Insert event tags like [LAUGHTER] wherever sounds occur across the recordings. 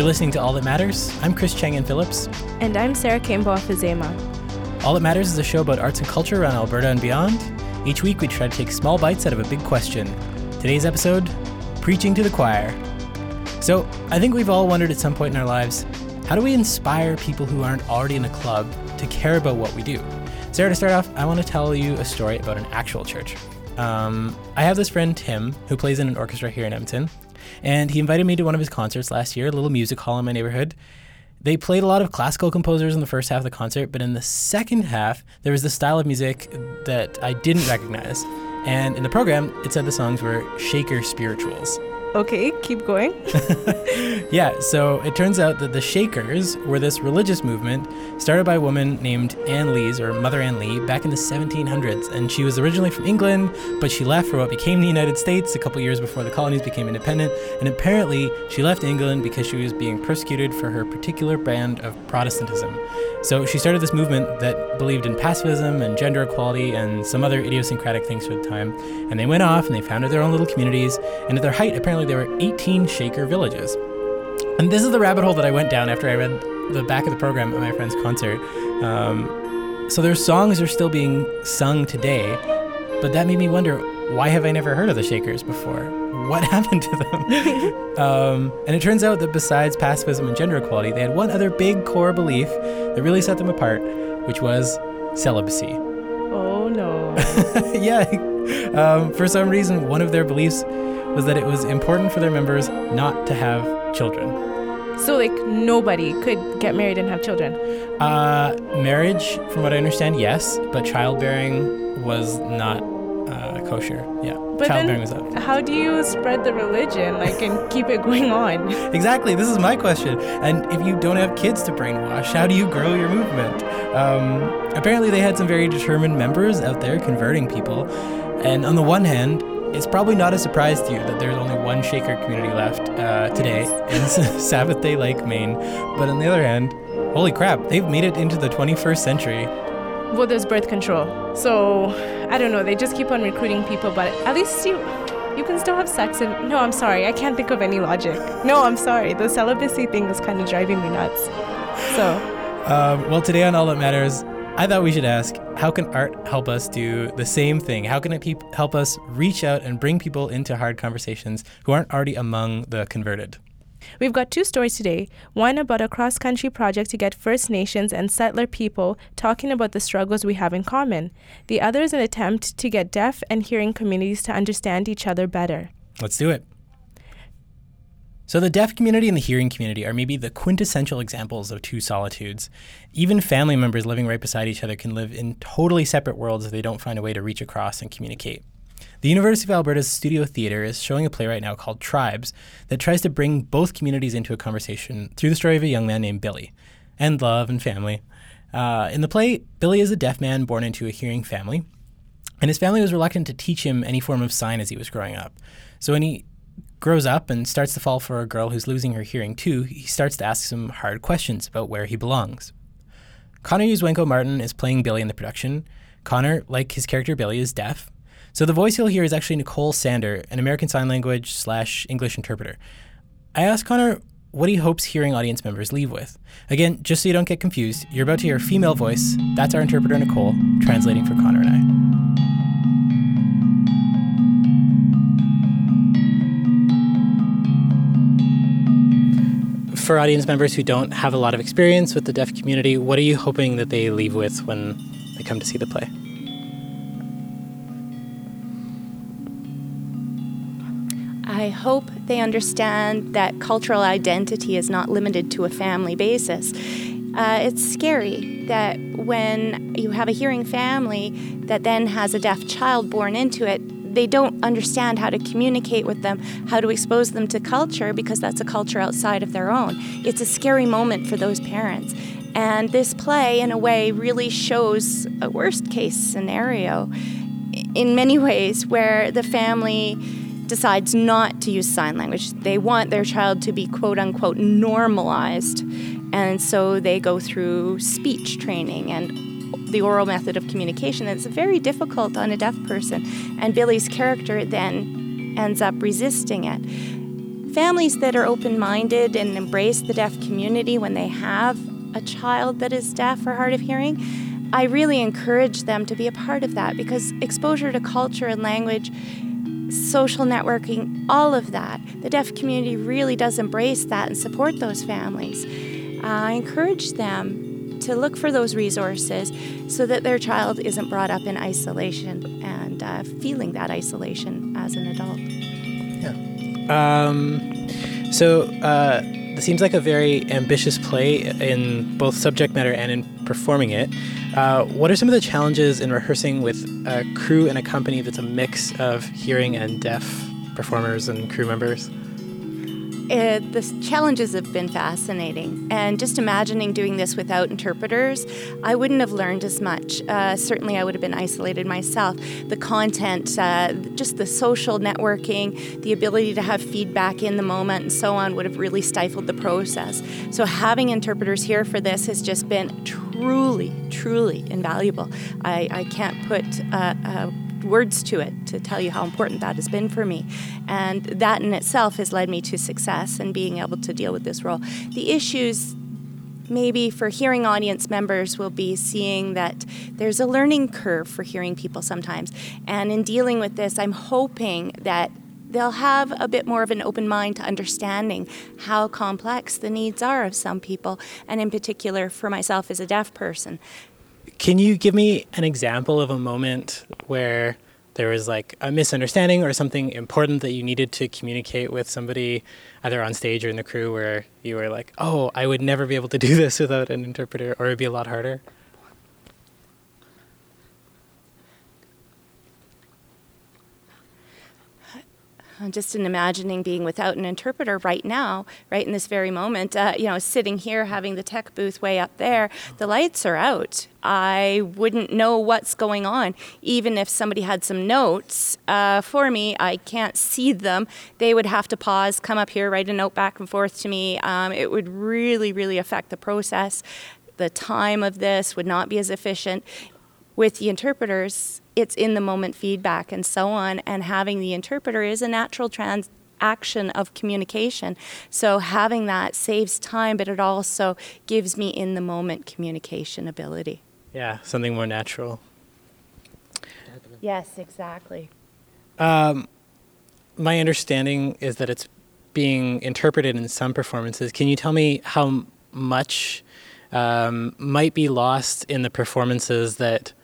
You're listening to All That Matters. I'm Chris Chang-Yen Phillips. And I'm Sarah Campbell Fazema. All That Matters is a show about arts and culture around Alberta and beyond. Each week we try to take small bites out of a big question. Today's episode Preaching to the Choir. So, I think we've all wondered at some point in our lives how do we inspire people who aren't already in a club to care about what we do? Sarah, to start off, I want to tell you a story about an actual church. Um, I have this friend, Tim, who plays in an orchestra here in Edmonton, and he invited me to one of his concerts last year, a little music hall in my neighborhood. They played a lot of classical composers in the first half of the concert, but in the second half, there was this style of music that I didn't recognize. And in the program, it said the songs were Shaker spirituals. Okay, keep going. [LAUGHS] yeah, so it turns out that the Shakers were this religious movement started by a woman named Anne Lees, or Mother Anne Lee, back in the 1700s. And she was originally from England, but she left for what became the United States a couple years before the colonies became independent. And apparently, she left England because she was being persecuted for her particular brand of Protestantism. So she started this movement that believed in pacifism and gender equality and some other idiosyncratic things for the time. And they went off and they founded their own little communities. And at their height, apparently, there were 18 Shaker villages. And this is the rabbit hole that I went down after I read the back of the program at my friend's concert. Um, so their songs are still being sung today, but that made me wonder why have I never heard of the Shakers before? What [LAUGHS] happened to them? [LAUGHS] um, and it turns out that besides pacifism and gender equality, they had one other big core belief that really set them apart, which was celibacy. Oh no. [LAUGHS] yeah. Um, for some reason, one of their beliefs was that it was important for their members not to have children. So, like, nobody could get married and have children? Uh, marriage, from what I understand, yes, but childbearing was not uh, kosher. Yeah, but childbearing was up. How do you spread the religion, like, and keep it going on? [LAUGHS] Exactly, this is my question. And if you don't have kids to brainwash, how do you grow your movement? Um, apparently, they had some very determined members out there converting people. And on the one hand, it's probably not a surprise to you that there's only one Shaker community left uh, today in [LAUGHS] Sabbathday Lake, Maine. But on the other hand, holy crap, they've made it into the 21st century. Well, there's birth control. So, I don't know, they just keep on recruiting people, but at least you you can still have sex and no, I'm sorry, I can't think of any logic. No, I'm sorry. The celibacy thing is kind of driving me nuts. So, [SIGHS] um, well, today on All That Matters, I thought we should ask how can art help us do the same thing? How can it pe- help us reach out and bring people into hard conversations who aren't already among the converted? We've got two stories today one about a cross country project to get First Nations and settler people talking about the struggles we have in common. The other is an attempt to get deaf and hearing communities to understand each other better. Let's do it. So, the deaf community and the hearing community are maybe the quintessential examples of two solitudes. Even family members living right beside each other can live in totally separate worlds if they don't find a way to reach across and communicate. The University of Alberta's Studio Theatre is showing a play right now called Tribes that tries to bring both communities into a conversation through the story of a young man named Billy, and love and family. Uh, in the play, Billy is a deaf man born into a hearing family, and his family was reluctant to teach him any form of sign as he was growing up. So when he grows up and starts to fall for a girl who's losing her hearing too, he starts to ask some hard questions about where he belongs. Connor Yuzwenko Martin is playing Billy in the production. Connor, like his character Billy, is deaf. So the voice you'll hear is actually Nicole Sander, an American Sign Language slash English interpreter. I asked Connor what he hopes hearing audience members leave with. Again, just so you don't get confused, you're about to hear a female voice. That's our interpreter Nicole, translating for Connor and I. for audience members who don't have a lot of experience with the deaf community, what are you hoping that they leave with when they come to see the play? I hope they understand that cultural identity is not limited to a family basis. Uh, it's scary that when you have a hearing family that then has a deaf child born into it, they don't understand how to communicate with them, how to expose them to culture because that's a culture outside of their own. It's a scary moment for those parents. And this play, in a way, really shows a worst case scenario in many ways where the family decides not to use sign language. They want their child to be quote unquote normalized. And so they go through speech training and the oral method of communication. It's very difficult on a deaf person. And Billy's character then ends up resisting it. families that are open minded and embrace the deaf community when they have a child that is deaf or hard of hearing, I really encourage them to be a part of that because exposure to culture and language, social networking, all of that, the deaf community really does embrace that and support those families. Uh, I encourage them to look for those resources so that their child isn't brought up in isolation and uh, feeling that isolation as an adult. Yeah. Um, so, uh, it seems like a very ambitious play in both subject matter and in performing it. Uh, what are some of the challenges in rehearsing with a crew and a company that's a mix of hearing and deaf performers and crew members? It, the challenges have been fascinating. And just imagining doing this without interpreters, I wouldn't have learned as much. Uh, certainly, I would have been isolated myself. The content, uh, just the social networking, the ability to have feedback in the moment, and so on, would have really stifled the process. So, having interpreters here for this has just been truly, truly invaluable. I, I can't put uh words to it to tell you how important that has been for me. And that in itself has led me to success and being able to deal with this role. The issues maybe for hearing audience members will be seeing that there's a learning curve for hearing people sometimes. And in dealing with this, I'm hoping that they'll have a bit more of an open mind to understanding how complex the needs are of some people, and in particular for myself as a deaf person. Can you give me an example of a moment where there was like a misunderstanding or something important that you needed to communicate with somebody either on stage or in the crew where you were like, "Oh, I would never be able to do this without an interpreter or it'd be a lot harder?" Just in imagining being without an interpreter right now, right in this very moment. Uh, you know, sitting here having the tech booth way up there, the lights are out. I wouldn't know what's going on. Even if somebody had some notes uh, for me, I can't see them. They would have to pause, come up here, write a note back and forth to me. Um, it would really, really affect the process. The time of this would not be as efficient. With the interpreters, it's in the moment feedback and so on. And having the interpreter is a natural trans action of communication. So having that saves time, but it also gives me in the moment communication ability. Yeah, something more natural. Yes, exactly. Um, my understanding is that it's being interpreted in some performances. Can you tell me how much um, might be lost in the performances that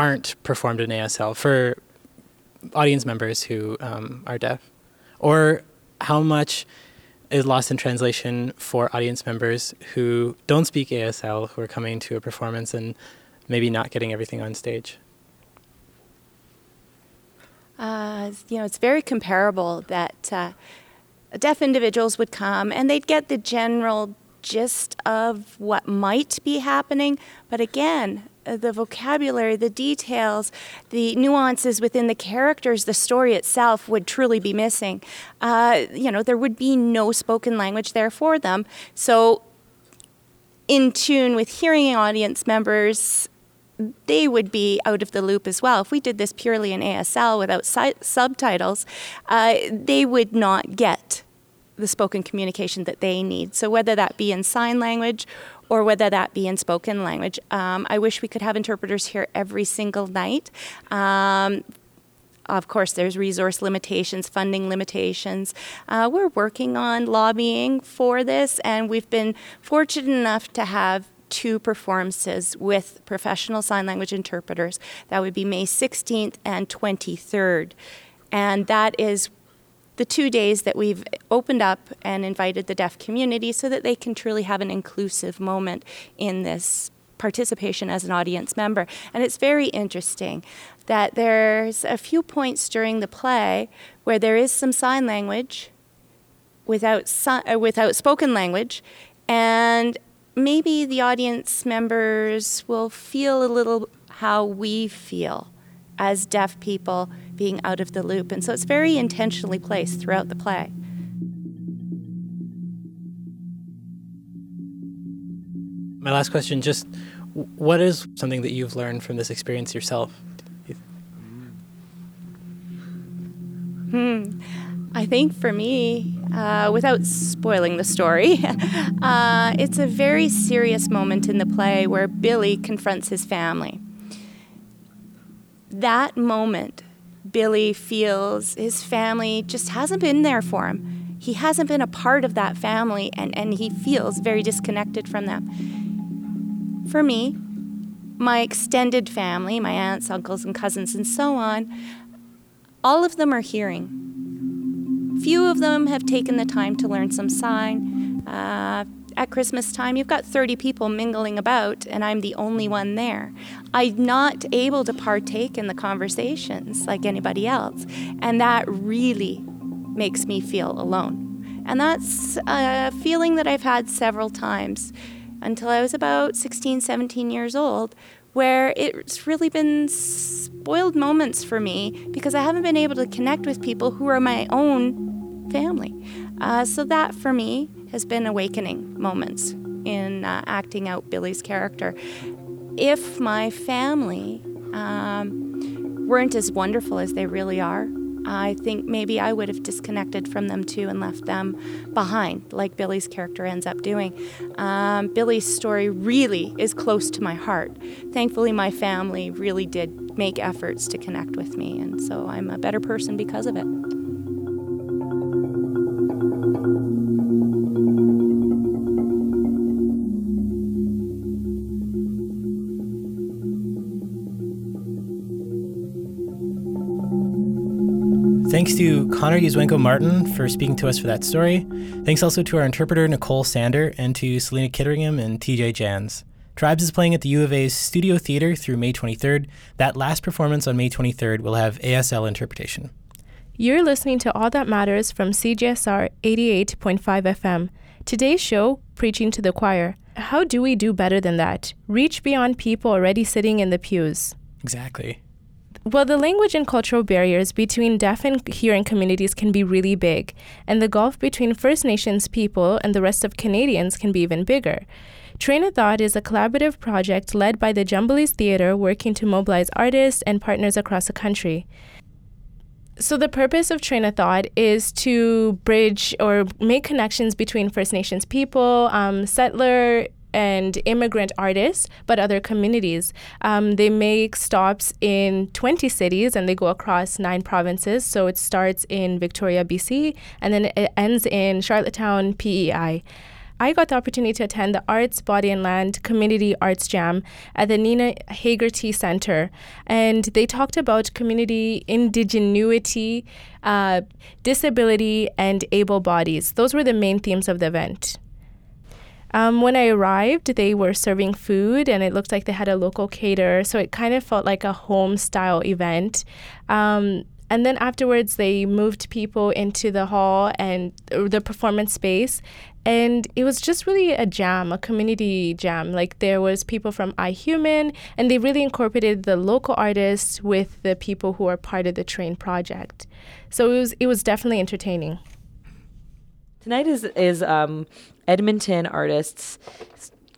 aren't performed in ASL for audience members who um, are deaf? Or how much is lost in translation for audience members who don't speak ASL, who are coming to a performance and maybe not getting everything on stage? Uh, you know, it's very comparable that uh, deaf individuals would come and they'd get the general gist of what might be happening, but again, uh, the vocabulary, the details, the nuances within the characters, the story itself would truly be missing. Uh, you know, there would be no spoken language there for them. So, in tune with hearing audience members, they would be out of the loop as well. If we did this purely in ASL without si- subtitles, uh, they would not get the spoken communication that they need. So, whether that be in sign language or whether that be in spoken language. Um, I wish we could have interpreters here every single night. Um, of course, there's resource limitations, funding limitations. Uh, we're working on lobbying for this, and we've been fortunate enough to have two performances with professional sign language interpreters. That would be May 16th and 23rd. And that is the two days that we've opened up and invited the deaf community so that they can truly have an inclusive moment in this participation as an audience member. And it's very interesting that there's a few points during the play where there is some sign language without, si- uh, without spoken language, and maybe the audience members will feel a little how we feel as deaf people being out of the loop. And so it's very intentionally placed throughout the play. My last question just what is something that you've learned from this experience yourself? Hmm. I think for me, uh, without spoiling the story, [LAUGHS] uh, it's a very serious moment in the play where Billy confronts his family. That moment, Billy feels his family just hasn't been there for him. He hasn't been a part of that family, and, and he feels very disconnected from them. For me, my extended family, my aunts, uncles, and cousins, and so on, all of them are hearing Few of them have taken the time to learn some sign. Uh, at Christmas time, you've got 30 people mingling about, and I'm the only mm. one there. I'm not able to partake in the conversations like anybody else, and that really makes me feel alone. And that's a feeling that I've had several times until I was about 16, 17 years old, where it's really been spoiled moments for me because I haven't been able to connect with people who are my own family. Uh, so that for me has been awakening moments in uh, acting out Billy's character. If my family um, weren't as wonderful as they really are, I think maybe I would have disconnected from them too and left them behind, like Billy's character ends up doing. Um, Billy's story really is close to my heart. Thankfully, my family really did make efforts to connect with me, and so I'm a better person because of it. Thanks to Connor Yuzwenko Martin for speaking to us for that story. Thanks also to our interpreter, Nicole Sander, and to Selena Kitteringham and TJ Jans. Tribes is playing at the U of A's Studio Theater through May 23rd. That last performance on May 23rd will have ASL interpretation. You're listening to All That Matters from CJSR 88.5 FM. Today's show, Preaching to the Choir. How do we do better than that? Reach beyond people already sitting in the pews. Exactly. Well, the language and cultural barriers between deaf and hearing communities can be really big, and the gulf between First Nations people and the rest of Canadians can be even bigger. Train of Thought is a collaborative project led by the Jumblies Theatre working to mobilize artists and partners across the country. So, the purpose of Train of Thought is to bridge or make connections between First Nations people, um, settler and immigrant artists, but other communities. Um, they make stops in 20 cities and they go across nine provinces. So it starts in Victoria, BC, and then it ends in Charlottetown, PEI. I got the opportunity to attend the Arts, Body and Land Community Arts Jam at the Nina Haggerty Center. And they talked about community indigenuity, uh, disability, and able bodies. Those were the main themes of the event. Um, when I arrived, they were serving food and it looked like they had a local caterer. So it kind of felt like a home style event. Um, and then afterwards, they moved people into the hall and uh, the performance space. And it was just really a jam, a community jam. Like there was people from iHuman, and they really incorporated the local artists with the people who are part of the Train project. So it was it was definitely entertaining. Tonight is is um, Edmonton artists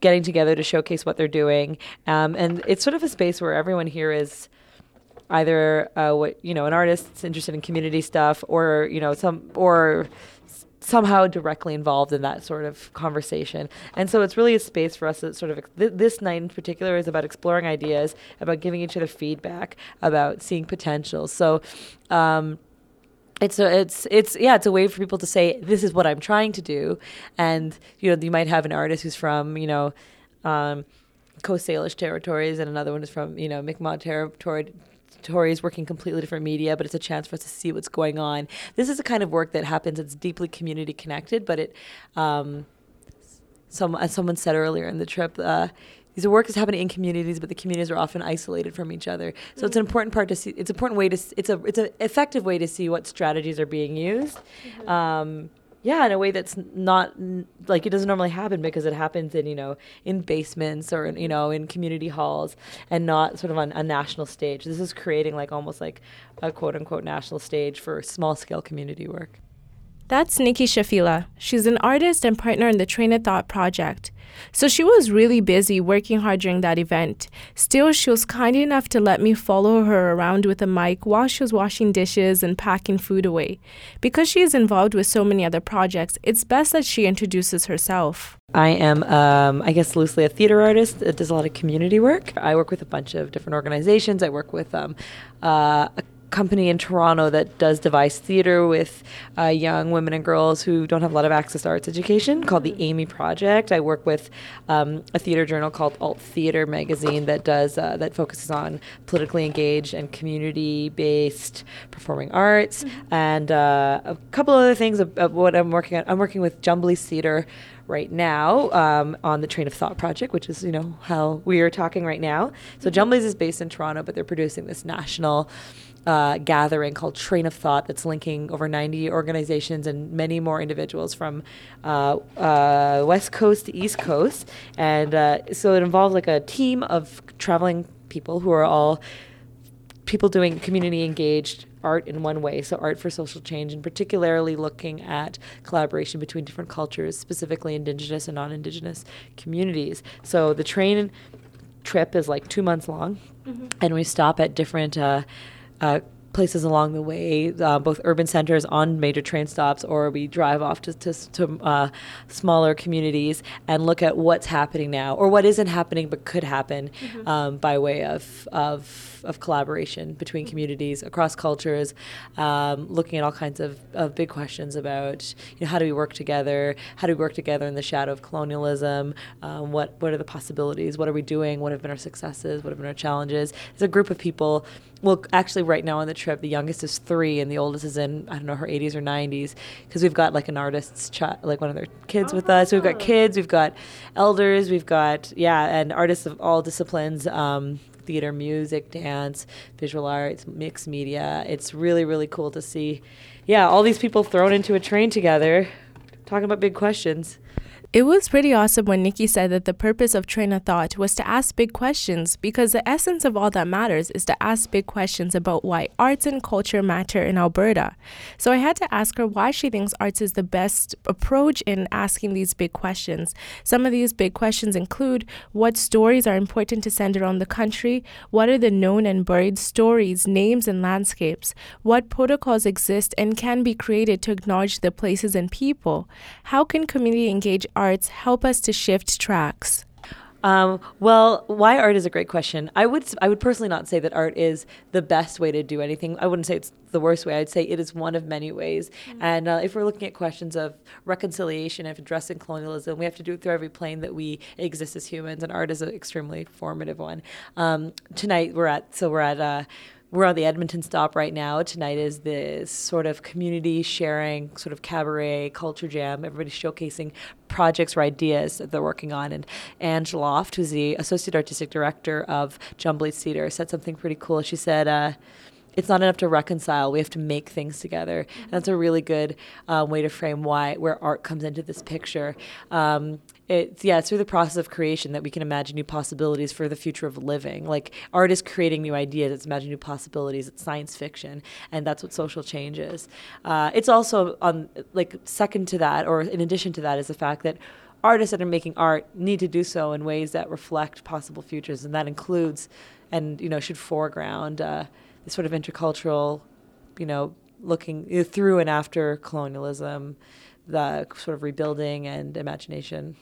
getting together to showcase what they're doing, um, and it's sort of a space where everyone here is either uh, what you know an artist interested in community stuff, or you know some or somehow directly involved in that sort of conversation. And so it's really a space for us that sort of, th- this night in particular is about exploring ideas, about giving each other feedback, about seeing potential. So, um, it's a, it's it's yeah it's a way for people to say this is what I'm trying to do, and you know you might have an artist who's from you know, um, Coast Salish territories, and another one is from you know Mi'kmaq territory. Territories working completely different media, but it's a chance for us to see what's going on. This is the kind of work that happens. It's deeply community connected, but it, um, some as someone said earlier in the trip, uh, these are work is happening in communities, but the communities are often isolated from each other. So mm-hmm. it's an important part to see. It's an important way to. It's a. It's an effective way to see what strategies are being used. Mm-hmm. Um, yeah, in a way that's not like it doesn't normally happen because it happens in you know in basements or you know in community halls and not sort of on a national stage. This is creating like almost like a quote unquote national stage for small scale community work. That's Nikki Shaffeeullah. She's an artist and partner in the Train of Thought project. So she was really busy working hard during that event. Still, she was kind enough to let me follow her around with a mic while she was washing dishes and packing food away. Because she is involved with so many other projects, it's best that she introduces herself. I am, um, I guess, loosely a theater artist that does a lot of community work. I work with a bunch of different organizations. I work with um, uh, a company in Toronto that does devised theater with uh, young women and girls who don't have a lot of access to arts education called the Amy Project. I work with um, a theater journal called Alt Theater Magazine that does uh, that focuses on politically engaged and community-based performing arts, mm-hmm. and uh, a couple other things of, of, what I'm working on. I'm working with Jumblies Theater right now um, on the Train of Thought project, which is you know how we are talking right now. So mm-hmm. Jumblies is based in Toronto, but they're producing this national uh, gathering called Train of Thought that's linking over 90 organizations and many more individuals from uh, uh, West Coast to East Coast. And uh, so it involves like a team of traveling people who are all people doing community engaged art in one way, so art for social change, and particularly looking at collaboration between different cultures, specifically indigenous and non indigenous communities. So the train trip is like two months long, mm-hmm. and we stop at different uh, uh, places along the way, uh, both urban centers on major train stops, or we drive off to, to, to uh, smaller communities and look at what's happening now or what isn't happening but could happen mm-hmm. um, by way of, of, of collaboration between communities across cultures, um, looking at all kinds of, of big questions about you know, how do we work together, how do we work together in the shadow of colonialism, um, what, what are the possibilities, what are we doing, what have been our successes, what have been our challenges. It's a group of people. Well, actually, right now on the trip, the youngest is three, and the oldest is in I don't know her 80s or 90s, because we've got like an artist's child, like one of their kids with us. We've got oh. kids, we've got elders, we've got yeah, and artists of all disciplines. Um, theater, music, dance, visual arts, mixed media. It's really, really cool to see, yeah, all these people thrown into a train together, talking about big questions. It was pretty awesome when Nikki said that the purpose of Train of Thought was to ask big questions because the essence of all that matters is to ask big questions about why arts and culture matter in Alberta. So I had to ask her why she thinks arts is the best approach in asking these big questions. Some of these big questions include what stories are important to send around the country, what are the known and buried stories, names, and landscapes, what protocols exist and can be created to acknowledge the places and people, how can community engage arts help us to shift tracks? Um, well, why art is a great question. I would I would personally not say that art is the best way to do anything. I wouldn't say it's the worst way. I'd say it is one of many ways. Mm-hmm. And uh, if we're looking at questions of reconciliation, of addressing colonialism, we have to do it through every plane that we exist as humans. And art is an extremely formative one. Um, tonight we're at so we're at. Uh, we're on the Edmonton stop right now. Tonight is this sort of community sharing, sort of cabaret culture jam. Everybody's showcasing projects or ideas that they're working on. And Ange Loft, who's the associate artistic director of Jumblies Theater, said something pretty cool. She said, uh, it's not enough to reconcile. We have to make things together. Mm-hmm. That's a really good uh, way to frame why where art comes into this picture. Um, it's yeah, it's through the process of creation that we can imagine new possibilities for the future of living. Like art is creating new ideas. It's imagining new possibilities. It's science fiction, and that's what social change is. Uh, it's also on like second to that, or in addition to that, is the fact that artists that are making art need to do so in ways that reflect possible futures, and that includes, and you know, should foreground. Uh, this sort of intercultural, you know, looking through and after colonialism, the sort of rebuilding and imagination.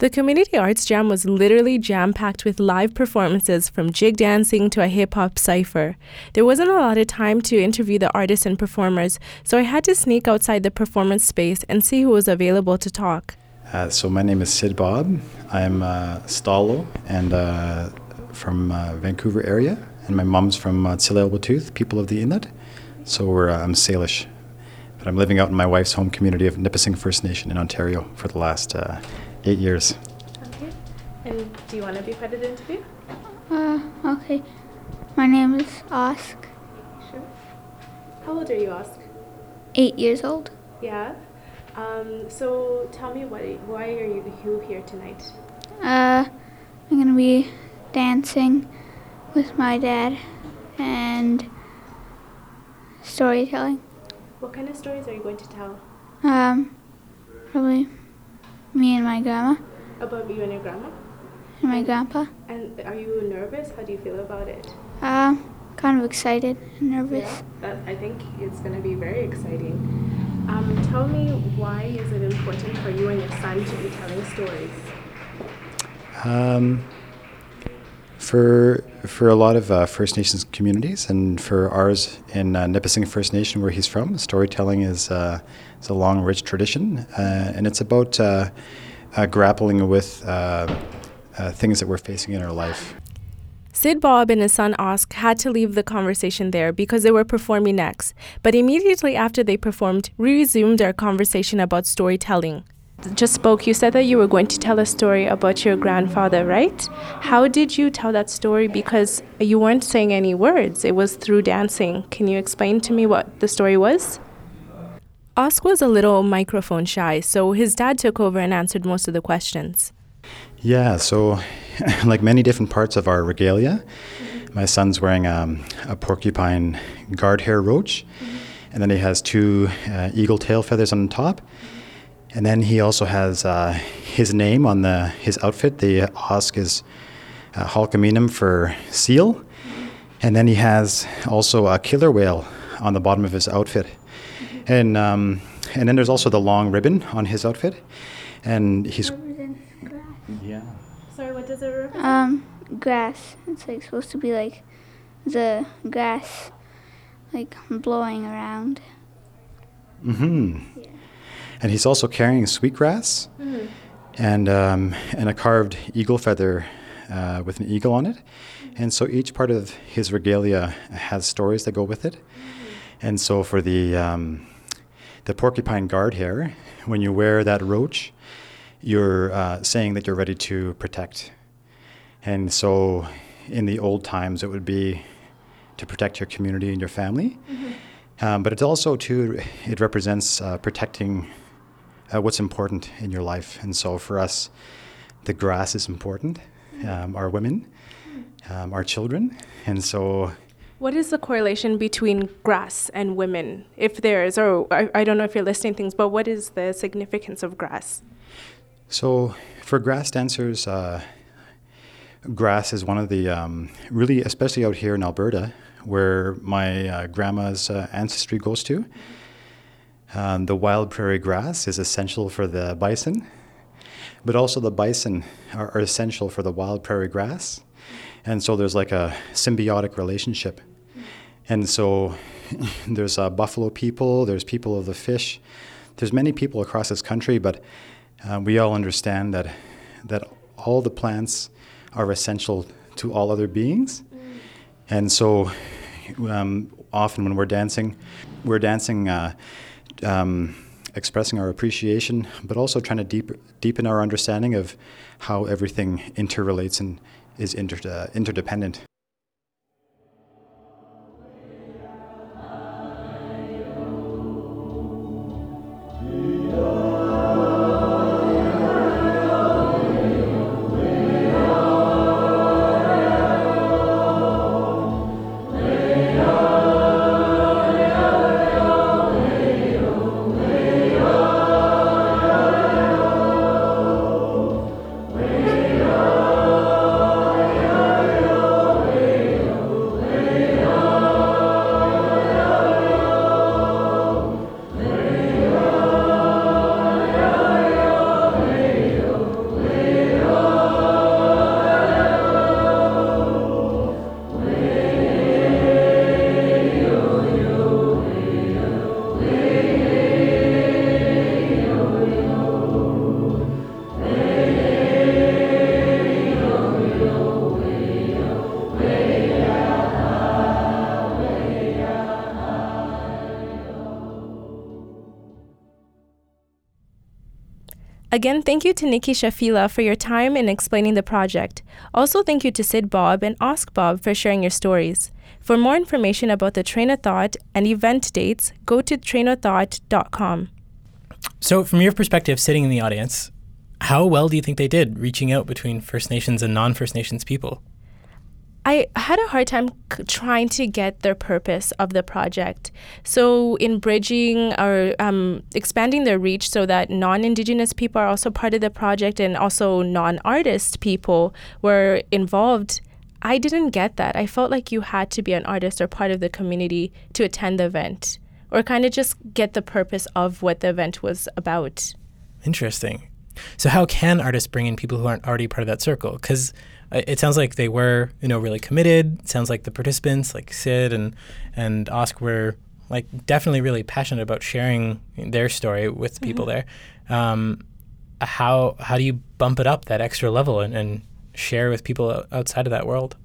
The Community Arts Jam was literally jam packed with live performances from jig dancing to a hip hop cipher. There wasn't a lot of time to interview the artists and performers, so I had to sneak outside the performance space and see who was available to talk. Uh, so, my name is Sid Bob. I'm uh, Stalo and uh, from uh, Vancouver area and my mom's from uh, Tsleil-Waututh, people of the Inlet. So we're, uh, I'm Salish. But I'm living out in my wife's home community of Nipissing First Nation in Ontario for the last uh, eight years. Okay. And do you want to be part of the interview? Uh, okay. My name is Osk. Sure. How old are you, Osk? Eight years old. Yeah. Um, so tell me, what, why are you here tonight? Uh, I'm going to be dancing with my dad and storytelling. What kind of stories are you going to tell? Um, probably me and my grandma About you and your grandma? and my grandpa. And are you nervous? How do you feel about it? Um, kind of excited and nervous. That, I think it's going to be very exciting. Um, tell me why is it important for you and your son to be telling stories? Um, for for a lot of uh, First Nations communities, and for ours in uh, Nipissing First Nation, where he's from, storytelling is uh, is a long, rich tradition, uh, and it's about uh, uh, grappling with things that we're facing in our life. Sid Bob and his son Osk had to leave the conversation there because they were performing next, but immediately after they performed, we resumed our conversation about storytelling. Just spoke, you said that you were going to tell a story about your grandfather, right? How did you tell that story? Because you weren't saying any words, it was through dancing. Can you explain to me what the story was? Osk was a little microphone shy, so his dad took over and answered most of the questions. Yeah, so [LAUGHS] like many different parts of our regalia, my son's wearing um, a porcupine guard hair roach, and then he has two uh, eagle tail feathers on the top, and then he also has uh, his name on the his outfit. The Osk is uh, Halkaminum for seal, and then he has also a killer whale on the bottom of his outfit, and um, and then there's also the long ribbon on his outfit, and he's yeah. Sorry, what does it represent? Um, grass. It's like supposed to be like the grass, like blowing around. hmm And he's also carrying sweetgrass and um, and a carved eagle feather uh, with an eagle on it. And so each part of his regalia has stories that go with it. And so for the um, the porcupine guard hair, when you wear that roach, you're uh, saying that you're ready to protect. And so in the old times, it would be to protect your community and your family. Um, but it's also too it represents uh, protecting uh, what's important in your life and so for us the grass is important um, our women um, our children and so What is the correlation between grass and women, if there is? Or I, I don't know if you're listing things, but what is the significance of grass? So, for grass dancers, uh, grass is one of the um, really, especially out here in Alberta, where my uh, grandma's uh, ancestry goes to. Um, the wild prairie grass is essential for the bison, but also the bison are, are essential for the wild prairie grass. And so there's like a symbiotic relationship. And so [LAUGHS] there's uh, buffalo people, there's people of the fish, there's many people across this country, but uh, we all understand that that all the plants are essential to all other beings, and so um, often when we're dancing, we're dancing, uh, um, expressing our appreciation, but also trying to deep, deepen our understanding of how everything interrelates and is inter, uh, interdependent. Again, thank you to Nikki Shaffeeullah for your time in explaining the project. Also, thank you to Sid Bob and Osk Bob for sharing your stories. For more information about the Train of Thought and event dates, go to trainofthought.com. So, from your perspective, sitting in the audience, how well do you think they did reaching out between First Nations and non First Nations people? I had a hard time trying to get the purpose of the project. So, in bridging or um, expanding their reach so that non Indigenous people are also part of the project and also non artist people were involved, I didn't get that. I felt like you had to be an artist or part of the community to attend the event or kind of just get the purpose of what the event was about. Interesting. So, how can artists bring in people who aren't already part of that circle? Because it sounds like they were, you know, really committed. It sounds like the participants, like Sid and and Osk, were like definitely really passionate about sharing their story with people mm-hmm. there. Um, how how do you bump it up that extra level and, and share with people outside of that world?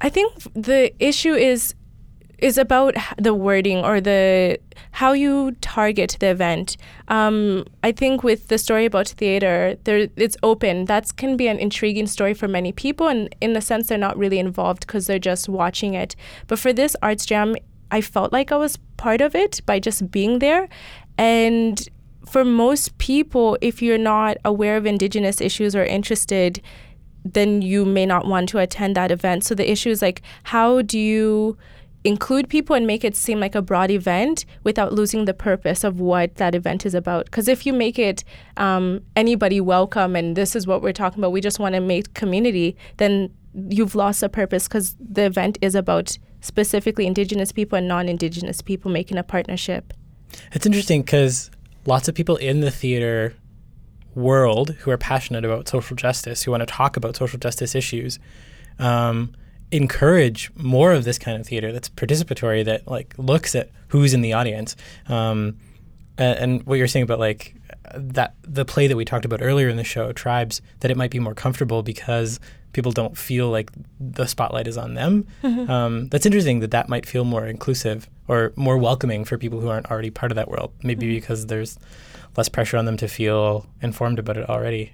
I think the issue is is about the wording or the how you target the event. Um, I think with the story about theater, there it's open. That can be an intriguing story for many people, and in a sense, they're not really involved because they're just watching it. But for this arts jam, I felt like I was part of it by just being there, and for most people, if you're not aware of Indigenous issues or interested, then you may not want to attend that event. So the issue is like, how do you include people and make it seem like a broad event without losing the purpose of what that event is about. Because if you make it um, anybody welcome and this is what we're talking about, we just want to make community, then you've lost the purpose because the event is about specifically Indigenous people and non Indigenous people making a partnership. It's interesting because lots of people in the theater world who are passionate about social justice, who want to talk about social justice issues, um, encourage more of this kind of theater that's participatory that like looks at who's in the audience um, and, and, what you're saying about like that the play that we talked about earlier in the show tribes that it might be more comfortable because people don't feel like the spotlight is on them mm-hmm. um, that's interesting that that might feel more inclusive or more welcoming for people who aren't already part of that world maybe mm-hmm. because there's less pressure on them to feel informed about it already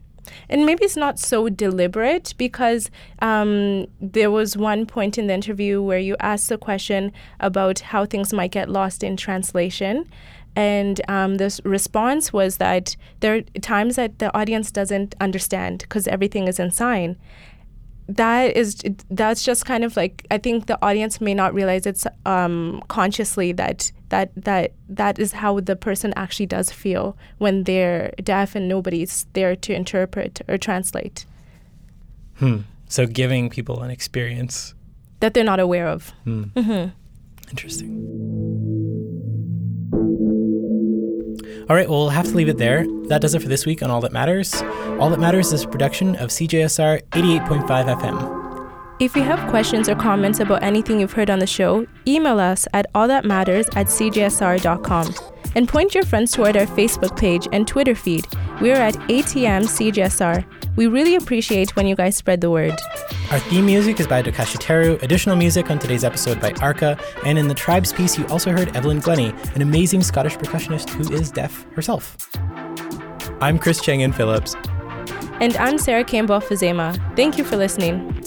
and maybe it's not so deliberate because um, there was one point in the interview where you asked the question about how things might get lost in translation. And um, the response was that there are times that the audience doesn't understand because everything is in sign that is that's just kind of like I think the audience may not realize it's um, consciously that that that that is how the person actually does feel when they're deaf and nobody's there to interpret or translate. Hmm. So giving people an experience that they're not aware of. Hmm. Mm-hmm. Interesting. All right, well, we'll have to leave it there. That does it for this week on All That Matters. All That Matters is a production of CJSR 88.5 FM. If you have questions or comments about anything you've heard on the show, email us at allthatmatters at cjsr.com and point your friends toward our Facebook page and Twitter feed. We're at ATM CJSR. We really appreciate when you guys spread the word. Our theme music is by Takashi Teru, additional music on today's episode by Arca, and in the Tribes piece, you also heard Evelyn Glennie, an amazing Scottish percussionist who is deaf herself. I'm Chris Chang-Yen Phillips. And I'm Sarah Campbell Fazema. Thank you for listening.